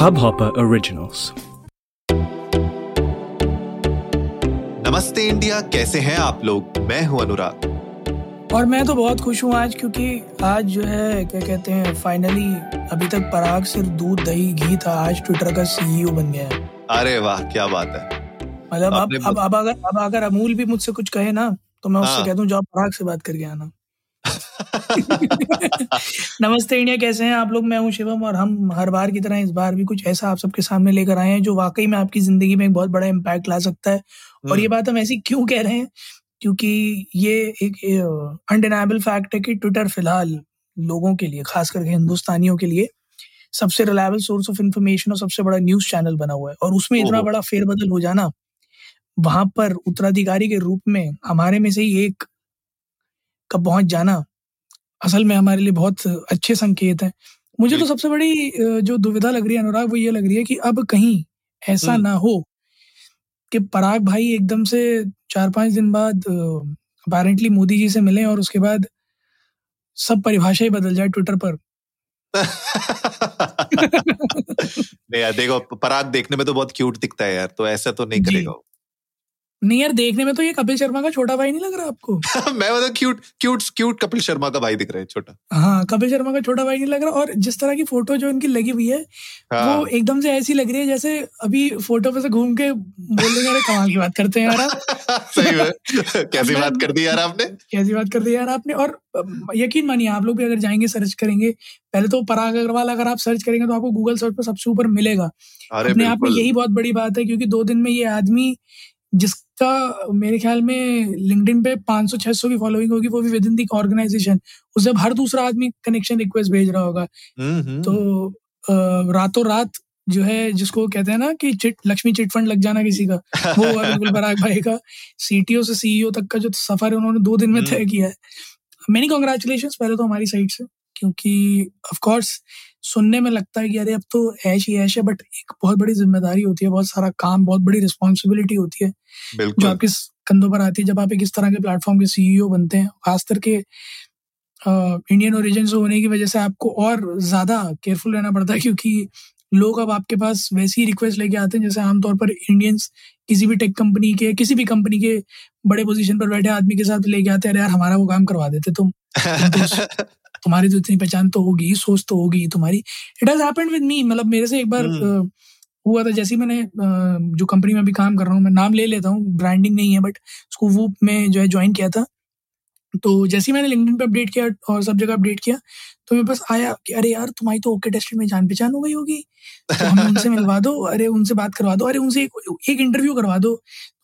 Hubhopper Originals. नमस्ते India कैसे हैं आप लोग? मैं हूँ अनुराग। और मैं तो बहुत खुश हूँ आज क्योंकि आज जो है क्या कहते हैं फाइनली अभी तक पराग सिर्फ़ दूध दही घी था। आज ट्विटर का सीईओ बन गया है। अरे वाह क्या बात है। मतलब अब अब अब अगर अब अगर अमूल भी मुझसे कुछ कहे ना तो मैं उससे हाँ। कहता हूँ जाओ पराग से बात करके आना। नमस्ते इंडिया कैसे हैं आप लोग? मैं हूँ शिवम और हम हर बार की तरह इस बार भी कुछ ऐसा आप सबके सामने लेकर आए हैं जो वाकई में आपकी ज़िंदगी में एक बहुत बड़ा इम्पैक्ट ला सकता है। और ये बात हम ऐसी क्यों कह रहे हैं? क्योंकि ये एक अनडिनाइबल फैक्ट है कि ट्विटर फ़िलहाल लोगों के लिए खास करके हिंदुस्तानियों के लिए सबसे रिलायबल सोर्स ऑफ़ इंफॉर्मेशन और सबसे बड़ा न्यूज़ चैनल बना हुआ है। और उसमें इतना बड़ा फेरबदल हो जाना वहाँ पर उत्तराधिकारी के रूप में हमारे में से ही एक का पहुँच जाना असल में हमारे लिए बहुत अच्छे संकेत हैं मुझे तो सबसे बड़ी जो दुविधा लग रही है अनुराग वो ये लग रही है कि अब कहीं ऐसा हम्म। ना हो कि पराग भाई एकदम से चार पाँच दिन बाद अपेरेंटली मोदी जी से मिले और उसके बाद सब परिभाषा ही बदल जाए ट्विटर पर नहीं यार देखो पराग देखने में तो बहुत क्यूट दिखता है यार तो ऐसा तो नहीं। करेगा। नहीं यार देखने में तो ये कपिल शर्मा का छोटा भाई नहीं लग रहा आपको? मैं मतलब cute cute cute Kapil Sharma का भाई दिख रहा है छोटा। हाँ कपिल शर्मा का छोटा भाई नहीं लग रहा और जिस तरह की फ़ोटो जो इनकी लगी हुई है हाँ। वो एकदम से ऐसी लग रही है जैसे अभी फ़ोटो पे से घूम के बोल देंगे अरे कमाल की बात करते हैं यार सही में। कैसी बात कर दी यार आपने? कैसी बात कर दी यार आपने? और यकीन मानिए आप लोग भी अगर जाएँगे सर्च करेंगे पहले तो पराग अग्रवाल अगर आप सर्च करेंगे तो आपको गूगल सर्च पर सबसे ऊपर मिलेगा। अपने आप में यही बहुत बड़ी बात है क्योंकि दो दिन में ये आदमी जिसका मेरे ख्याल में लिंक्डइन पे 500 600 की फॉलोइंग होगी वो भी विद इन दी ऑर्गेनाइजेशन उसे हर दूसरा आदमी कनेक्शन रिक्वेस्ट भेज रहा होगा हम्म, हम्म। तो रातों रात जो है जिसको कहते हैं ना कि चिट लक्ष्मी चिट फंड लग जाना किसी का वो हुआ बिल्कुल पराग भाई का सीटीओ से सीईओ तक का जो सफ़र है उन्होंने दो दिन में हम्म। तय किया है मेनी कॉन्ग्रेचुलेशन पहले तो हमारी साइड से क्योंकि ऑफ़ कोर्स सुनने में लगता है कि अरे अब तो ऐश ही ऐश है बट एक बहुत बड़ी ज़िम्मेदारी होती है बहुत सारा काम बहुत बड़ी रिस्पॉन्सिबिलिटी होती है जो आपके कंधों पर आती है। जब आप एक इस तरह के प्लेटफॉर्म के सीईओ बनते हैं खास करके इंडियन ओरिजिन से होने की वजह से आपको और ज़्यादा केयरफुल रहना पड़ता है क्योंकि लोग अब आपके पास वैसी रिक्वेस्ट लेके आते हैं जैसे आमतौर पर इंडियंस किसी भी टेक कंपनी के किसी भी कंपनी के बड़े पोजीशन पर बैठे आदमी के साथ लेके आते हैं अरे यार हमारा वो काम करवा देते तुम तुम्हारी तो इतनी पहचान तो होगी सोच तो होगी तुम्हारी। It has happened with me मतलब मेरे से एक बार। अ, हुआ था जैसे मैंने अ, जो कंपनी में अभी काम कर रहा हूँ मैं नाम ले लेता हूँ ब्रांडिंग नहीं है बट उसको वो में जो है ज्वाइन किया था। तो जैसे ही मैंने लिंक्डइन पे अपडेट किया और सब जगह अपडेट किया तो मेरे पास आया कि अरे यार तुम्हारी तो ओके टेस्ट में जान पहचान हो गई होगी। तो हमें उनसे मिलवा दो अरे उनसे बात करवा दो अरे उनसे एक, एक इंटरव्यू करवा दो।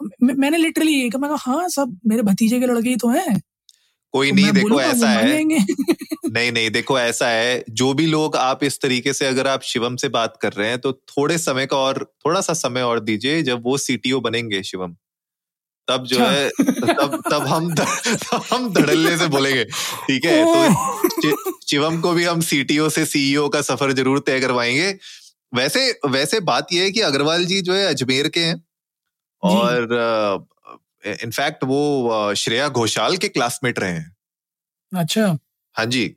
तो मैंने लिटरली ये कहा मैं कहा हाँ सब मेरे भतीजे के लड़के ही तो हैं। कोई तो नहीं देखो ऐसा है। नहीं नहीं देखो ऐसा है जो भी लोग आप इस तरीके से अगर आप शिवम से बात कर रहे हैं तो थोड़े समय का और थोड़ा सा समय और दीजिए जब वो सीटीओ बनेंगे शिवम। तब जो अच्छा। है तब तब हम तब हम धड़ल्ले से बोलेंगे ठीक है? तो शिवम को भी हम सीटीओ से सीईओ का सफ़र ज़रूर तय करवाएँगे। वैसे वैसे बात यह है कि अग्रवाल जी जो है अजमेर के हैं और इनफैक्ट वो श्रेया घोषाल के क्लासमेट रहे हैं। अच्छा। हाँ जी।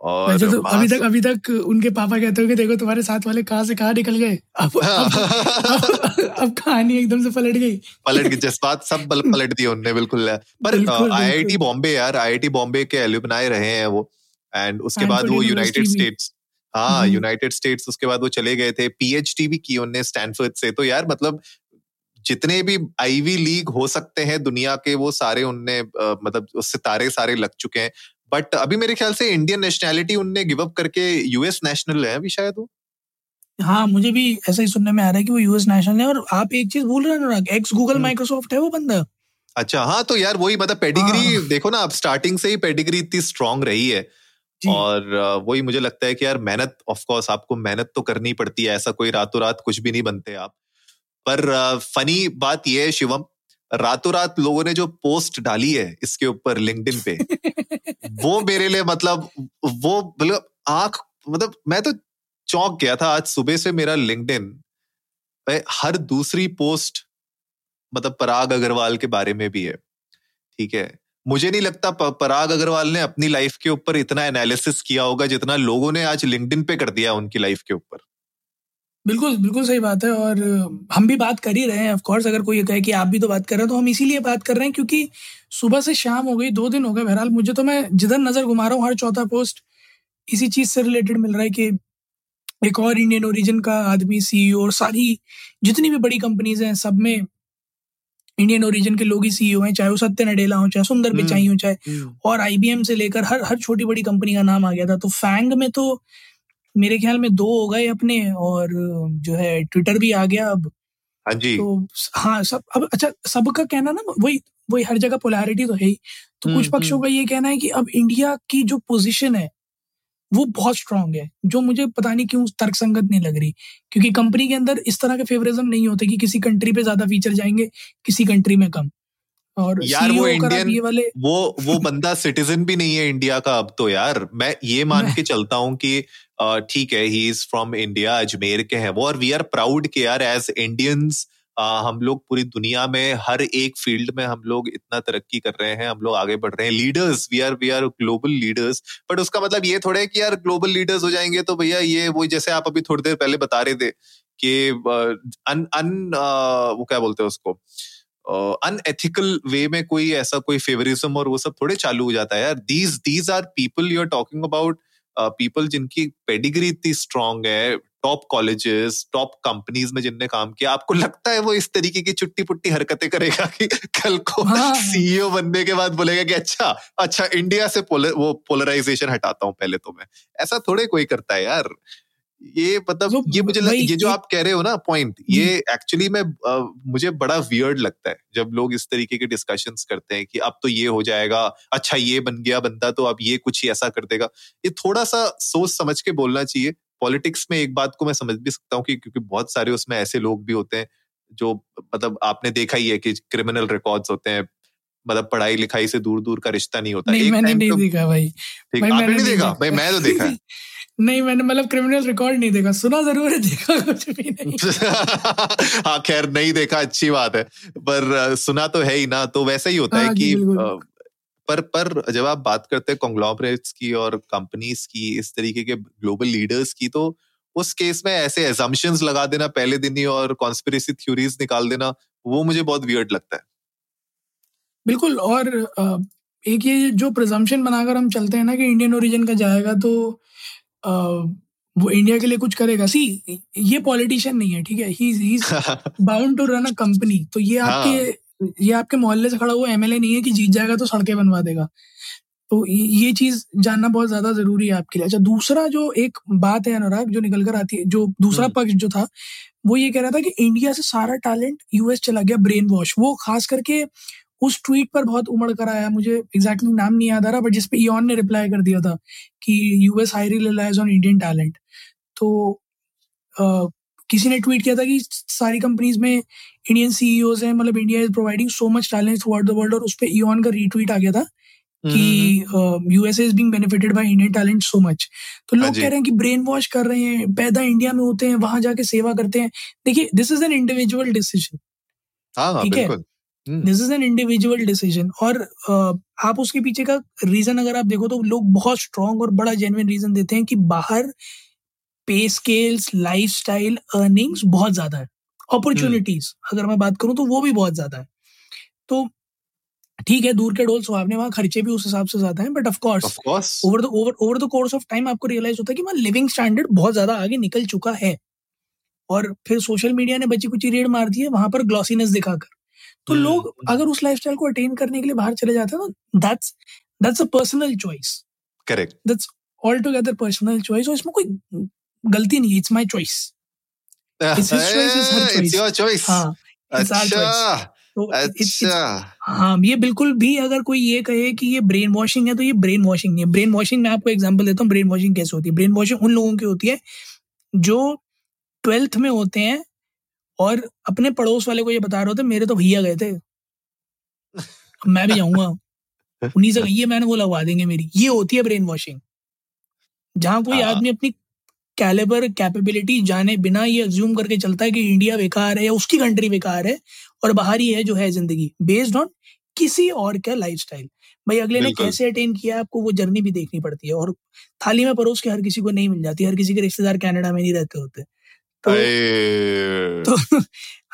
और वैसे तो अभी तक अभी तक उनके पापा कहते हो कि देखो तुम्हारे साथ वाले कहाँ से कहाँ निकल गए? अब अब, अब, अब कहानी एकदम से पलट गई। पलट के जज्बात सब पलट दिए उनने बिल्कुल। पर आईआईटी। बॉम्बे यार आईआईटी बॉम्बे के एल्यूमनाई रहे हैं वो। एंड उसके बाद वो यूनाइटेड। स्टेट्स हाँ हम्म। यूनाइटेड स्टेट्स उसके बाद वो चले गए थे। पीएचडी भी की उनने स्टैनफोर्ड से। तो यार मतलब जितने भी आईवी लीग हो सकते हैं दुनिया के वो सारे उनने मतलब उस सितारे सारे लग चुके हैं। बट अभी मेरे ख्याल से इंडियन नेशनैलिटी उनने गिव अप करके यूएस नेशनल है अभी शायद वो? हाँ मुझे भी ऐसा ही सुनने में आ रहा है कि वो यूएस नेशनल है और आप एक चीज़ भूल रहे हैं एक्स गूगल। माइक्रोसॉफ्ट है वो बंदा। अच्छा हाँ तो यार वही मतलब पेडिग्री हाँ। देखो ना आप स्टार्टिंग से ही पेडिग्री इतनी स्ट्रांग रही है। और वही मुझे लगता है कि यार मेहनत ऑफ़ कोर्स आपको मेहनत तो करनी पड़ती है ऐसा कोई रातों रात कुछ भी नहीं बनते आप। पर फनी बात यह है शिवम रातों रात लोगों ने जो पोस्ट डाली है इसके ऊपर लिंक्डइन पे वो मेरे लिए मतलब वो मतलब आँख मतलब मैं तो चौंक गया था आज सुबह से मेरा लिंक्डइन हर दूसरी पोस्ट मतलब पराग अग्रवाल के बारे में भी है ठीक है। मुझे नहीं लगता पराग अग्रवाल ने अपनी लाइफ के ऊपर इतना एनालिसिस किया होगा जितना लोगों ने आज लिंक्डइन पे कर दिया उनकी लाइफ के ऊपर। बिल्कुल बिल्कुल सही बात है और हम भी बात कर ही रहे हैं ऑफ़ कोर्स अगर कोई ये कहे कि आप भी तो बात कर रहे हैं तो हम इसीलिए बात कर रहे हैं क्योंकि सुबह से शाम हो गई दो दिन हो गए बहरहाल मुझे तो मैं जिधर नज़र घुमा रहा हूँ हर चौथा पोस्ट इसी चीज़ से रिलेटेड मिल रहा है कि एक और इंडियन ओरिजिन का आदमी सीईओ और सारी जितनी भी बड़ी कंपनीज़ हैं सब में इंडियन ओरिजिन के लोग ही सीईओ हैं चाहे वो सत्य नडेला हो चाहे सुंदर हम्म, पिचाई हो चाहे हम्म। और आईबीएम से लेकर हर हर छोटी बड़ी कंपनी का नाम आ गया था तो फैंग में तो मेरे ख्याल में दो हो गए अपने और जो है ट्विटर भी आ गया अब। हाँ जी। तो हाँ सब अब अच्छा सबका कहना ना वही वही हर जगह पोलैरिटी तो है ही। तो हम्म, कुछ पक्षों का ये कहना है कि अब इंडिया की जो पोजीशन है वो बहुत स्ट्रांग है जो मुझे पता नहीं क्यों तर्कसंगत नहीं लग रही। क्योंकि कंपनी के अंदर इस तरह के फेवरिज्म नहीं होते कि किसी कंट्री पे ज़्यादा फीचर जाएँगे किसी कंट्री में कम। और यार वो CEO इंडियन ये वाले वो वो बंदा सिटीजन भी नहीं है इंडिया का अब तो यार। मैं ये मान मैं- के चलता हूँ कि ठीक है he is from India Ajmer के हैं वो और वी आर प्राउड के यार एज इंडियंस हम लोग पूरी दुनिया में हर एक फ़ील्ड में हम लोग इतना तरक्की कर रहे हैं हम लोग आगे बढ़ रहे हैं। Leaders we are we are global leaders but उसका मतलब ये थोड़ा है कि यार ग्लोबल लीडर्स हो जाएँगे तो भैया ये वो जैसे आप अभी थोड़ी देर पहले बता रहे थे कि अन अन वो क्या बोलते हैं उसको अनएथिकल uh, वे में कोई ऐसा कोई फेवरिज्म और वो सब थोड़े चालू हो जाता है यार। These these are people you are talking about people जिनकी पेडिग्री इतनी स्ट्रांग है टॉप कॉलेजेस टॉप कंपनीज़ में जिनने काम किया आपको लगता है वो इस तरीके की चुट्टी पुट्टी हरकतें करेगा कि कल को हाँ। सीईओ बनने के बाद बोलेगा कि अच्छा अच्छा इंडिया से पोलर, वो पोलराइजेशन हटाता हूँ पहले तो मैं ऐसा थोड़े कोई करता है यार ये मतलब ये मुझे लग, ये जो आप कह रहे हो ना पॉइंट ये एक्चुअली में अ, मुझे बड़ा वियर्ड लगता है जब लोग इस तरीके के डिस्कशंस करते हैं कि अब तो ये हो जाएगा अच्छा ये बन गया बंदा तो अब ये कुछ ही ऐसा कर देगा। ये थोड़ा सा सोच समझ के बोलना चाहिए। पॉलिटिक्स में एक बात को मैं समझ भी सकता हूँ कि क्योंकि बहुत सारे उसमें ऐसे लोग भी होते हैं जो मतलब आपने देखा ही है कि क्रिमिनल रिकॉर्ड्स होते हैं मतलब पढ़ाई लिखाई से दूर दूर का रिश्ता नहीं होता। नहीं एक मैंने नहीं तो देखा भाई। ठीक भाई आपने नहीं देखा। भाई मैं तो देखा नहीं मैंने मतलब क्रिमिनल रिकॉर्ड नहीं देखा। सुना ज़रूर है देखा कुछ भी नहीं। हाँ खैर नहीं देखा अच्छी बात है। पर सुना तो है ही ना तो वैसा ही होता है हाँ कि पर पर जब आप बात करते हैं कॉन्ग्लोमरेट्स की और कंपनीज़ की इस तरीके के ग्लोबल लीडर्स की तो उस केस में ऐसे एजम्पशंस लगा देना पहले दिन ही और कॉन्स्पिरेसी थ्योरीज निकाल देना वो मुझे बहुत वियर्ड लगता है। बिल्कुल और एक ये जो प्रिजम्पशन बनाकर हम चलते हैं ना कि इंडियन ओरिजिन का जाएगा तो वो इंडिया के लिए कुछ करेगा। सी ये पॉलिटिशियन नहीं है ठीक है? He he bound to run a company तो ये हाँ। आपके ये आपके मोहल्ले से खड़ा हुआ एमएलए नहीं है कि जीत जाएगा तो सड़कें बनवा देगा। तो ये चीज़ जानना बहुत ज़्यादा ज़रूरी है आपके लिए। अच्छा दूसरा जो एक बात है अनुराग जो निकल कर आती है जो दूसरा हम्म। पक्ष जो था वो ये कह रहा था कि इंडिया से सारा टैलेंट यूएस चला गया ब्रेन वॉश वो खास करके उस ट्वीट पर बहुत उमड़ कर आया मुझे एग्जैक्टली exactly नाम नहीं याद आ रहा बट जिसपे ईऑन ने रिप्लाई कर दिया था कि US highly relies on Indian talent तो अ, किसी ने ट्वीट किया था कि सारी कंपनीज़ में इंडियन सीईओज हैं मतलब India is providing so much talent throughout the world और उस पर ईऑन का रीट्वीट आ गया था कि USA is being benefited by Indian talent so much तो हाँ लोग कह रहे हैं कि ब्रेन वॉश कर रहे हैं पैदा इंडिया में होते हैं वहाँ जाके सेवा करते हैं। देखिए this is an individual decision हाँ हाँ ठीक है। This is an individual decision और अ, आप उसके पीछे का रीजन अगर आप देखो तो लोग बहुत स्ट्रांग और बड़ा जेन्युइन रीजन देते हैं कि बाहर पे स्केल्स लाइफ स्टाइल अर्निंग्स बहुत ज़्यादा है। अपॉर्चुनिटीज़ अगर मैं बात करूँ तो वो भी बहुत ज़्यादा है। तो ठीक है दूर के ढोल सुहावने वहाँ खर्चे भी उस हिसाब से ज़्यादा हैं but of course over the over over the course of time आपको रियलाइज़ होता है कि वहाँ लिविंग स्टैंडर्ड बहुत ज़्यादा आगे निकल चुका है। और फिर सोशल मीडिया ने बची कुची रेड मार दी है वहाँ पर ग्लॉसीनेस दिखाकर। तो हम्म, लोग हम्म। अगर उस लाइफस्टाइल को अटेन करने के लिए बाहर चले जाते हैं तो that's that's a personal choice correct that's all together personal choice और इसमें कोई गलती नहीं है it's my choice it's your हाँ. अच्छा तो अच्छा। हाँ ये बिल्कुल भी अगर कोई ये कहे कि ये ब्रेन वॉशिंग है तो ये ब्रेन वॉशिंग नहीं है। ब्रेन वॉशिंग मैं आपको एग्जांपल देता हूँ ब्रेन वॉशिंग कैसे होती है? ब्रेन वॉशिंग उन लोगों की होती है जो ट्वेल्थ में होते हैं और अपने पड़ोस वाले को ये बता रहे होते मेरे तो भैया गए थे। मैं भी जाऊँगा उन्हीं से कहिए मैंने वो लगवा देंगे मेरी। ये होती है ब्रेन वॉशिंग जहाँ कोई हाँ। आदमी अपनी कैलिबर कैपेबिलिटी जाने बिना ये अज्यूम करके चलता है कि इंडिया बेकार है या उसकी कंट्री बेकार है और बाहर ही है जो है ज़िंदगी बेस्ड ऑन किसी और का लाइफस्टाइल भाई अगले ने कैसे अटेन किया आपको वो जर्नी भी देखनी पड़ती है और थाली में परोस के हर किसी को नहीं मिल जाती हर किसी के रिश्तेदार कनाडा में नहीं रहते होते। तो तो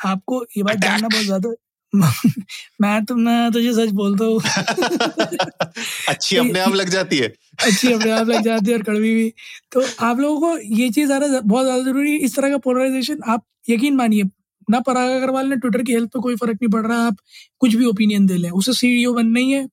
आपको ये बात जानना बहुत ज़्यादा मैं तो मैं तुझे सच बोलता हूँ। अच्छी अपने आप लग जाती है। अच्छी अपने आप लग जाती है और कड़वी भी। तो आप लोगों को ये चीज़ ज़्यादा बहुत ज़्यादा ज़रूरी है। इस तरह का पोलराइजेशन आप यकीन मानिए ना पराग अग्रवाल ने ट्विटर की हेल्थ पे कोई फ़र्क नहीं पड़ रहा। आप कुछ भी ओपिनियन दे लें उसे सीईओ बनना ही है।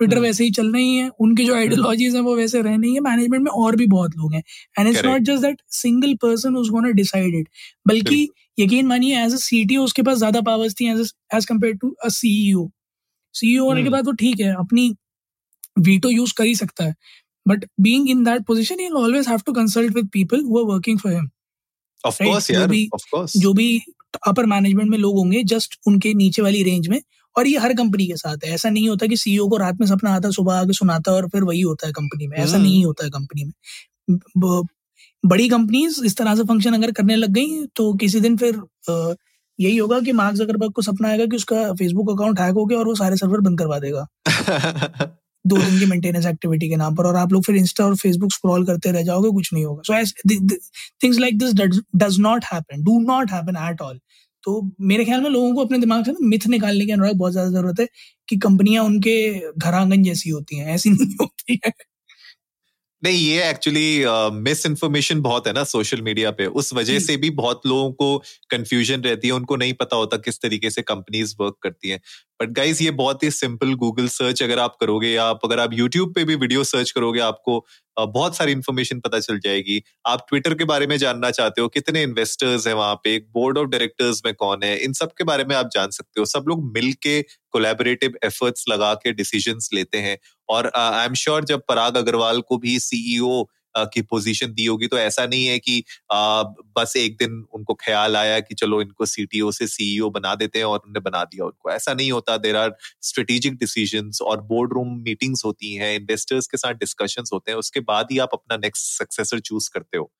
ट्विटर हम्म। वैसे ही चल रही है उनकी जो आइडियोलॉजीज है वो वैसे रह नहीं है मैनेजमेंट में और भी बहुत लोग हैं। And it's not just that single person who's gonna decided बल्कि यकीन मानिए एज अ सीटीओ उसके पास ज़्यादा पावर्स थी as as compare to a CEO CEO होने के हम्म। बाद वो ठीक है अपनी वीटो यूज़ कर ही सकता है। But being in that position he always have to consult with people who are working for him of course यार ऑफ़ कोर्स जो भी अपर मैनेजमेंट में लोग होंगे जस्ट उनके नीचे वाली रेंज में और ये हर कंपनी के साथ है। ऐसा नहीं होता कि सीईओ को रात में सपना आता सुबह आके सुनाता और फिर वही होता है कंपनी में। ऐसा हम्म। नहीं होता है कंपनी में। बड़ी कंपनीज़ इस तरह से फ़ंक्शन अगर करने लग गई तो किसी दिन फिर यही होगा कि मार्क जकरबर्ग को सपना आएगा कि उसका फेसबुक अकाउंट हैक हो गया और वो सारे सर्वर बंद करवा देगा। दो दिन की मेंटेनेंस एक्टिविटी के नाम पर और आप लोग फिर इंस्टा और फेसबुक स्क्रॉल करते रह जाओगे कुछ नहीं होगा। So things like this does not happen do not happen at all तो मेरे ख्याल में लोगों को अपने दिमाग से ना मिथ निकालने की अनुराग बहुत ज़्यादा ज़रूरत है कि कंपनियाँ उनके घर आँगन जैसी होती हैं, ऐसी नहीं होती है। नहीं ये एक्चुअली मिस इन्फॉर्मेशन बहुत है ना सोशल मीडिया पे। उस वजह से भी बहुत लोगों को कंफ्यूजन रहती है उनको नहीं पता होता किस तरीके से कंपनीज़ वर्क करती हैं। बट गाइज़ ये बहुत ही सिंपल गूगल सर्च अगर आप करोगे या आप अगर आप यूट्यूब पे भी वीडियो सर्च करोगे आपको बहुत सारी इन्फॉर्मेशन पता चल जाएगी। आप ट्विटर के बारे में जानना चाहते हो कितने इन्वेस्टर्स हैं वहाँ पे एक बोर्ड ऑफ़ डायरेक्टर्स में कौन है इन सब के बारे में आप जान सकते हो। सब लोग मिल के कोलेबोरेटिव एफर्ट्स लगा के डिसीज़न लेते हैं। और आई एम श्योर जब पराग अग्रवाल को भी सीईओ की पोजीशन दी होगी तो ऐसा नहीं है कि आ, बस एक दिन उनको ख्याल आया कि चलो इनको सीटीओ से सीईओ बना देते हैं और उन्होंने बना दिया उनको। ऐसा नहीं होता। देर आर स्ट्रेटेजिक डिसीज़न और बोर्ड रूम मीटिंग्स होती हैं इन्वेस्टर्स के साथ डिस्कशन होते हैं उसके बाद ही आप अपना नेक्स्ट सक्सेसर चूज़ करते हो।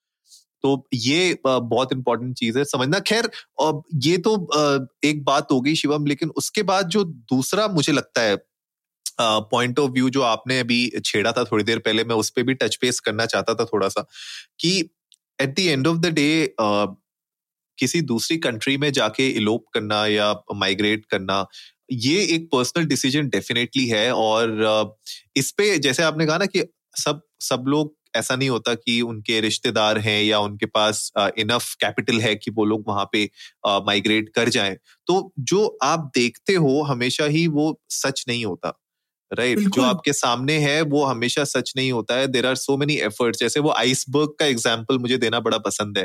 तो ये बहुत इंपॉर्टेंट चीज़ है। समझना खैर ये तो एक बात होगी शिवम लेकिन उसके बाद जो दूसरा मुझे लगता है पॉइंट ऑफ़ व्यू जो आपने अभी छेड़ा था थोड़ी देर पहले, मैं उस पर भी टच बेस करना चाहता था थोड़ा सा कि at the end of the day किसी दूसरी कंट्री में जाके इलोप करना या माइग्रेट करना, ये एक पर्सनल डिसीज़न डेफिनेटली है और इस पे जैसे आपने कहा ना कि सब सब लोग, ऐसा नहीं होता कि उनके रिश्तेदार हैं या उनके पास इनफ कैपिटल है कि वो लोग वहाँ पे माइग्रेट कर जाएँ। तो जो आप देखते हो, हमेशा ही वो सच नहीं होता। Right right? जो आपके सामने है वो हमेशा सच नहीं होता है। There are so many efforts जैसे वो आइसबर्ग का एग्ज़ाम्पल मुझे देना बड़ा पसंद है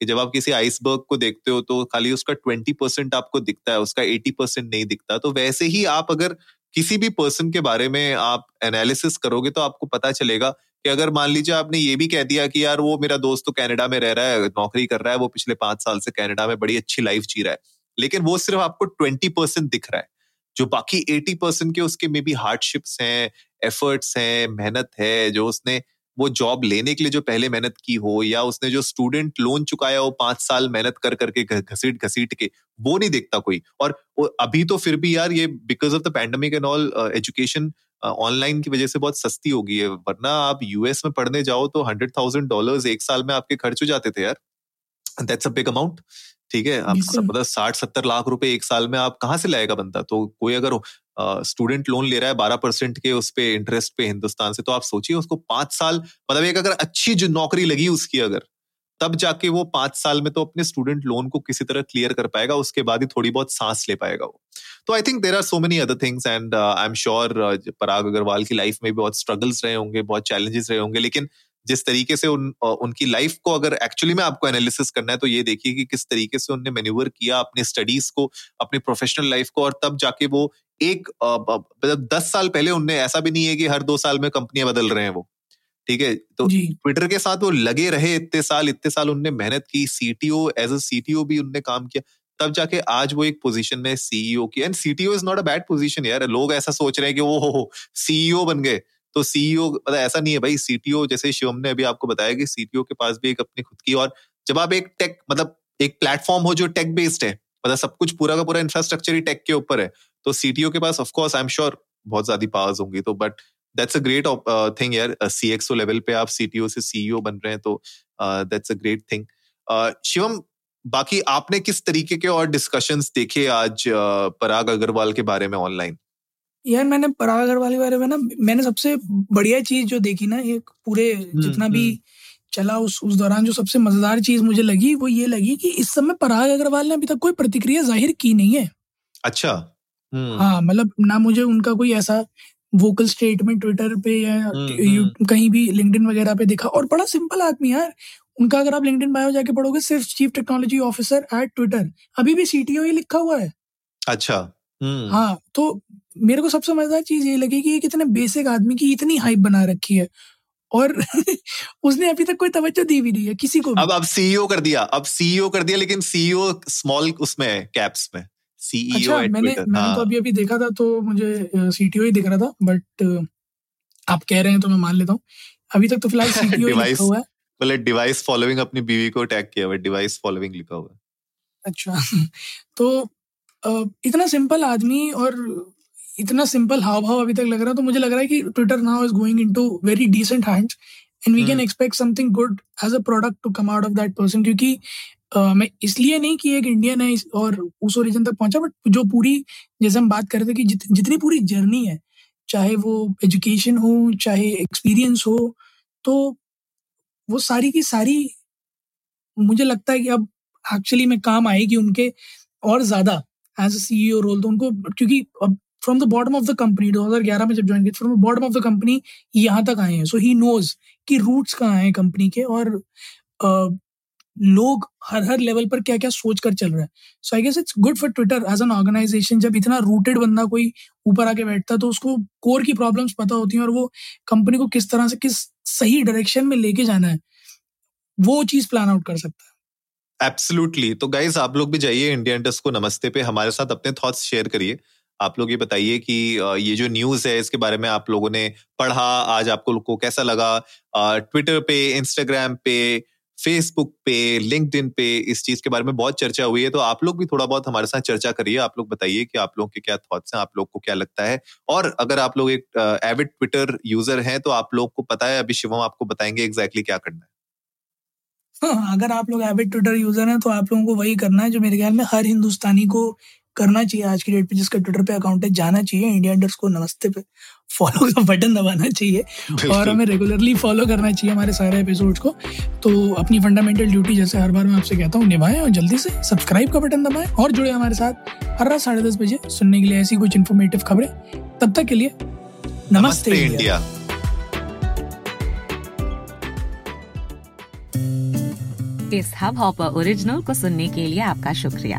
कि जब आप किसी आइसबर्ग को देखते हो तो खाली उसका ट्वेंटी परसेंट आपको दिखता है उसका एटी परसेंट नहीं दिखता। तो वैसे ही आप अगर किसी भी पर्सन के बारे में आप एनालिसिस करोगे तो आपको पता चलेगा कि अगर मान लीजिए आपने ये भी कह दिया कि यार वो मेरा दोस्त तो कनाडा में रह रहा है नौकरी कर रहा है वो पिछले पाँच साल से कनाडा में बड़ी अच्छी लाइफ जी रहा है। लेकिन वो सिर्फ़ आपको ट्वेंटी परसेंट दिख रहा है। जो बाकी एटी परसेंट के उसके मे बी हार्डशिप्स हैं एफर्ट्स हैं, मेहनत है, जो उसने वो जॉब लेने के लिए जो पहले मेहनत की हो या उसने जो स्टूडेंट लोन चुकाया हो पाँच साल मेहनत कर करके घसीट घसीट के, वो नहीं देखता कोई। और अभी तो फिर भी यार ये because of the pandemic and all education online की वजह से बहुत सस्ती हो गई है, वरना आप यूएस में पढ़ने जाओ तो हंड्रेड थाउज़ेंड डॉलर एक साल में आपके खर्च हो जाते थे यार। दैट्स अ बिग अमाउंट ठीक है? आप मतलब साठ सत्तर लाख रुपए एक साल में आप कहाँ से लाएगा बंदा? तो कोई अगर स्टूडेंट लोन ले रहा है बारह परसेंट के उस पे इंटरेस्ट पे हिंदुस्तान से तो आप सोचिए उसको पाँच साल मतलब एक अगर अच्छी जो नौकरी लगी उसकी अगर तब जाके वो पाँच साल में तो अपने स्टूडेंट लोन को किसी तरह क्लियर कर पाएगा उसके बाद ही थोड़ी बहुत सांस ले पाएगा वो। तो I think there are so many other things and I am sure Parag Agrawal की लाइफ में भी बहुत स्ट्रगल्स रहे होंगे बहुत चैलेंजेस रहे होंगे लेकिन जिस तरीके से उन उनकी लाइफ को अगर एक्चुअली में आपको एनालिसिस करना है तो ये देखिए कि किस तरीके से उनने मेन्यूवर किया अपने स्टडीज़ को अपने प्रोफेशनल लाइफ को और तब जाके वो एक मतलब दस साल पहले उनने ऐसा भी नहीं है कि हर दो साल में कंपनियाँ बदल रहे हैं वो ठीक है? तो ट्विटर के साथ वो लगे रहे इतने साल इतने साल उनने मेहनत की सीटीओ एज अ सीटीओ भी उनने काम किया तब जाके आज वो एक पोजीशन में सीईओ की and CTO is not a bad position यार लोग ऐसा सोच रहे हैं कि वो हो सीईओ बन गए। तो सीईओ मतलब ऐसा नहीं है भाई सीटीओ जैसे शिवम ने अभी आपको बताया कि सीटीओ के पास भी एक अपनी खुद की, और जब आप एक टेक मतलब एक प्लेटफॉर्म हो जो टेक बेस्ड है मतलब सब कुछ पूरा का पूरा इंफ्रास्ट्रक्चर ही टेक के ऊपर है तो सीटीओ के पास of course I am sure बहुत ज़्यादा पावर्स होंगी तो but that's a great thing यार सी एक्सओ लेवल पे आप सीटीओ से सीईओ बन रहे हैं तो that's a great thing Shivam, बाकी आपने किस तरीके के और डिस्कशंस देखे आज पराग अग्रवाल के बारे में ऑनलाइन यार मैंने पराग अग्रवाल के बारे में ना मैंने सबसे बढ़िया चीज़ जो देखी ना ये पूरे हम्म, जितना भी हम्म। चला उस उस दौरान जो सबसे मज़ेदार चीज़ मुझे लगी वो ये लगी कि इस समय पराग अग्रवाल ने अभी तक कोई प्रतिक्रिया ज़ाहिर की नहीं है। अच्छा हम्म। हाँ मतलब ना मुझे उनका कोई ऐसा वोकल स्टेटमेंट ट्विटर पे या कहीं भी लिंक्डइन वगैरह पे देखा। और बड़ा सिंपल आदमी यार उनका अगर आप लिंक्डइन बायो जाके पढ़ोगे सिर्फ़ chief technology officer at Twitter अभी भी सीटीओ ही लिखा हुआ है। अच्छा हाँ तो मेरे को सबसे मज़ेदार चीज़ ये लगी कि ये कितने बेसिक आदमी की इतनी हाइप बना रखी है। और उसने अभी तक कोई तवज्जो दी भी नहीं है किसी को भी। अब अब सीईओ कर दिया अब सीईओ कर दिया लेकिन सीईओ स्मॉल उसमें है कैप्स में। सीईओ अच्छा मैंने मैंने हाँ. तो अभी अभी देखा था तो मुझे सीटीओ ही दिख रहा था बट आप कह रहे हैं तो मैं मान लेता हूँ। अभी तक तो फ़िलहाल सीटीओ ही लिखा हुआ है। मतलब डिवाइस फॉलोइंग अपनी बीवी को टैग किया हुआ डिवाइस फॉलोइंग लिखा हुआ अच्छा तो इतना सिंपल आदमी और इतना सिंपल हाव भाव अभी तक लग रहा है तो मुझे लग रहा है कि Twitter now is going into very decent hands and we can expect something good as a product to come out of that person क्योंकि Uh, मैं इसलिए नहीं कि एक इंडियन है और उस ओरिजिन तक पहुँचा बट जो पूरी जैसे हम बात कर रहे थे कि जित, जितनी पूरी जर्नी है चाहे वो एजुकेशन हो चाहे एक्सपीरियंस हो तो वो सारी की सारी मुझे लगता है कि अब एक्चुअली में काम आएगी उनके और ज़्यादा एज अ सीईओ रोल तो उनको क्योंकि अब from the bottom of the company 2011 में जब ज्वाइन किया from the bottom of the company यहाँ तक आए हैं। सो ही नोज़ कि रूट्स कहाँ हैं कंपनी के और uh, लोग हर हर लेवल पर क्या क्या सोच कर चल रहे हैं। So I guess it's good for Twitter as an organisation जब इतना रूटेड बंदा कोई ऊपर आके बैठता तो उसको कोर की प्रॉब्लम्स पता होती हैं और वो कंपनी को किस तरह से किस सही डायरेक्शन में लेके जाना है वो चीज़ प्लान आउट कर सकता है। एब्सोल्युटली तो गाइज़ आप लोग भी जाइए इंडिया इंडस्ट को नमस्ते पे हमारे साथ अपने थॉट्स शेयर करिए। आप लोग ये बताइए कि ये जो न्यूज़ है इसके बारे में आप लोगों ने पढ़ा आज आपको को कैसा लगा? ट्विटर पे इंस्टाग्राम पे फेसबुक पे लिंक्डइन पे इस चीज़ के बारे में बहुत चर्चा हुई है तो आप लोग भी थोड़ा बहुत हमारे साथ चर्चा करिए। आप लोग बताइए कि आप लोगों के क्या थॉट्स हैं आप लोग को क्या लगता है? और अगर आप लोग एक एविड ट्विटर यूज़र हैं तो आप लोग को पता है अभी शिवम आपको बताएँगे एग्जैक्टली क्या करना है। हाँ, अगर आप लोग एविड ट्विटर यूज़र हैं तो आप लोगों को वही करना है जो मेरे ख्याल में हर हिंदुस्तानी को करना चाहिए आज की डेट पे जिसका ट्विटर पे अकाउंट है जाना चाहिए इंडिया अंडर्स को नमस्ते पे फॉलो का बटन दबाना चाहिए और हमें रेगुलरली फॉलो करना चाहिए हमारे सारे एपिसोड्स को। तो अपनी फंडामेंटल ड्यूटी जैसे हर बार मैं आपसे कहता हूँ निभाएँ और जल्दी से सब्सक्राइब का बटन दबाएँ और जुड़े हमारे साथ हर रात साढ़े दस बजे सुनने के लिए ऐसी कुछ इन्फॉर्मेटिव खबरें। तब तक के लिए नमस्ते, नमस्ते इंडिया, इंडिया। इस हब हॉपर ओरिजिनल को सुनने के लिए आपका शुक्रिया।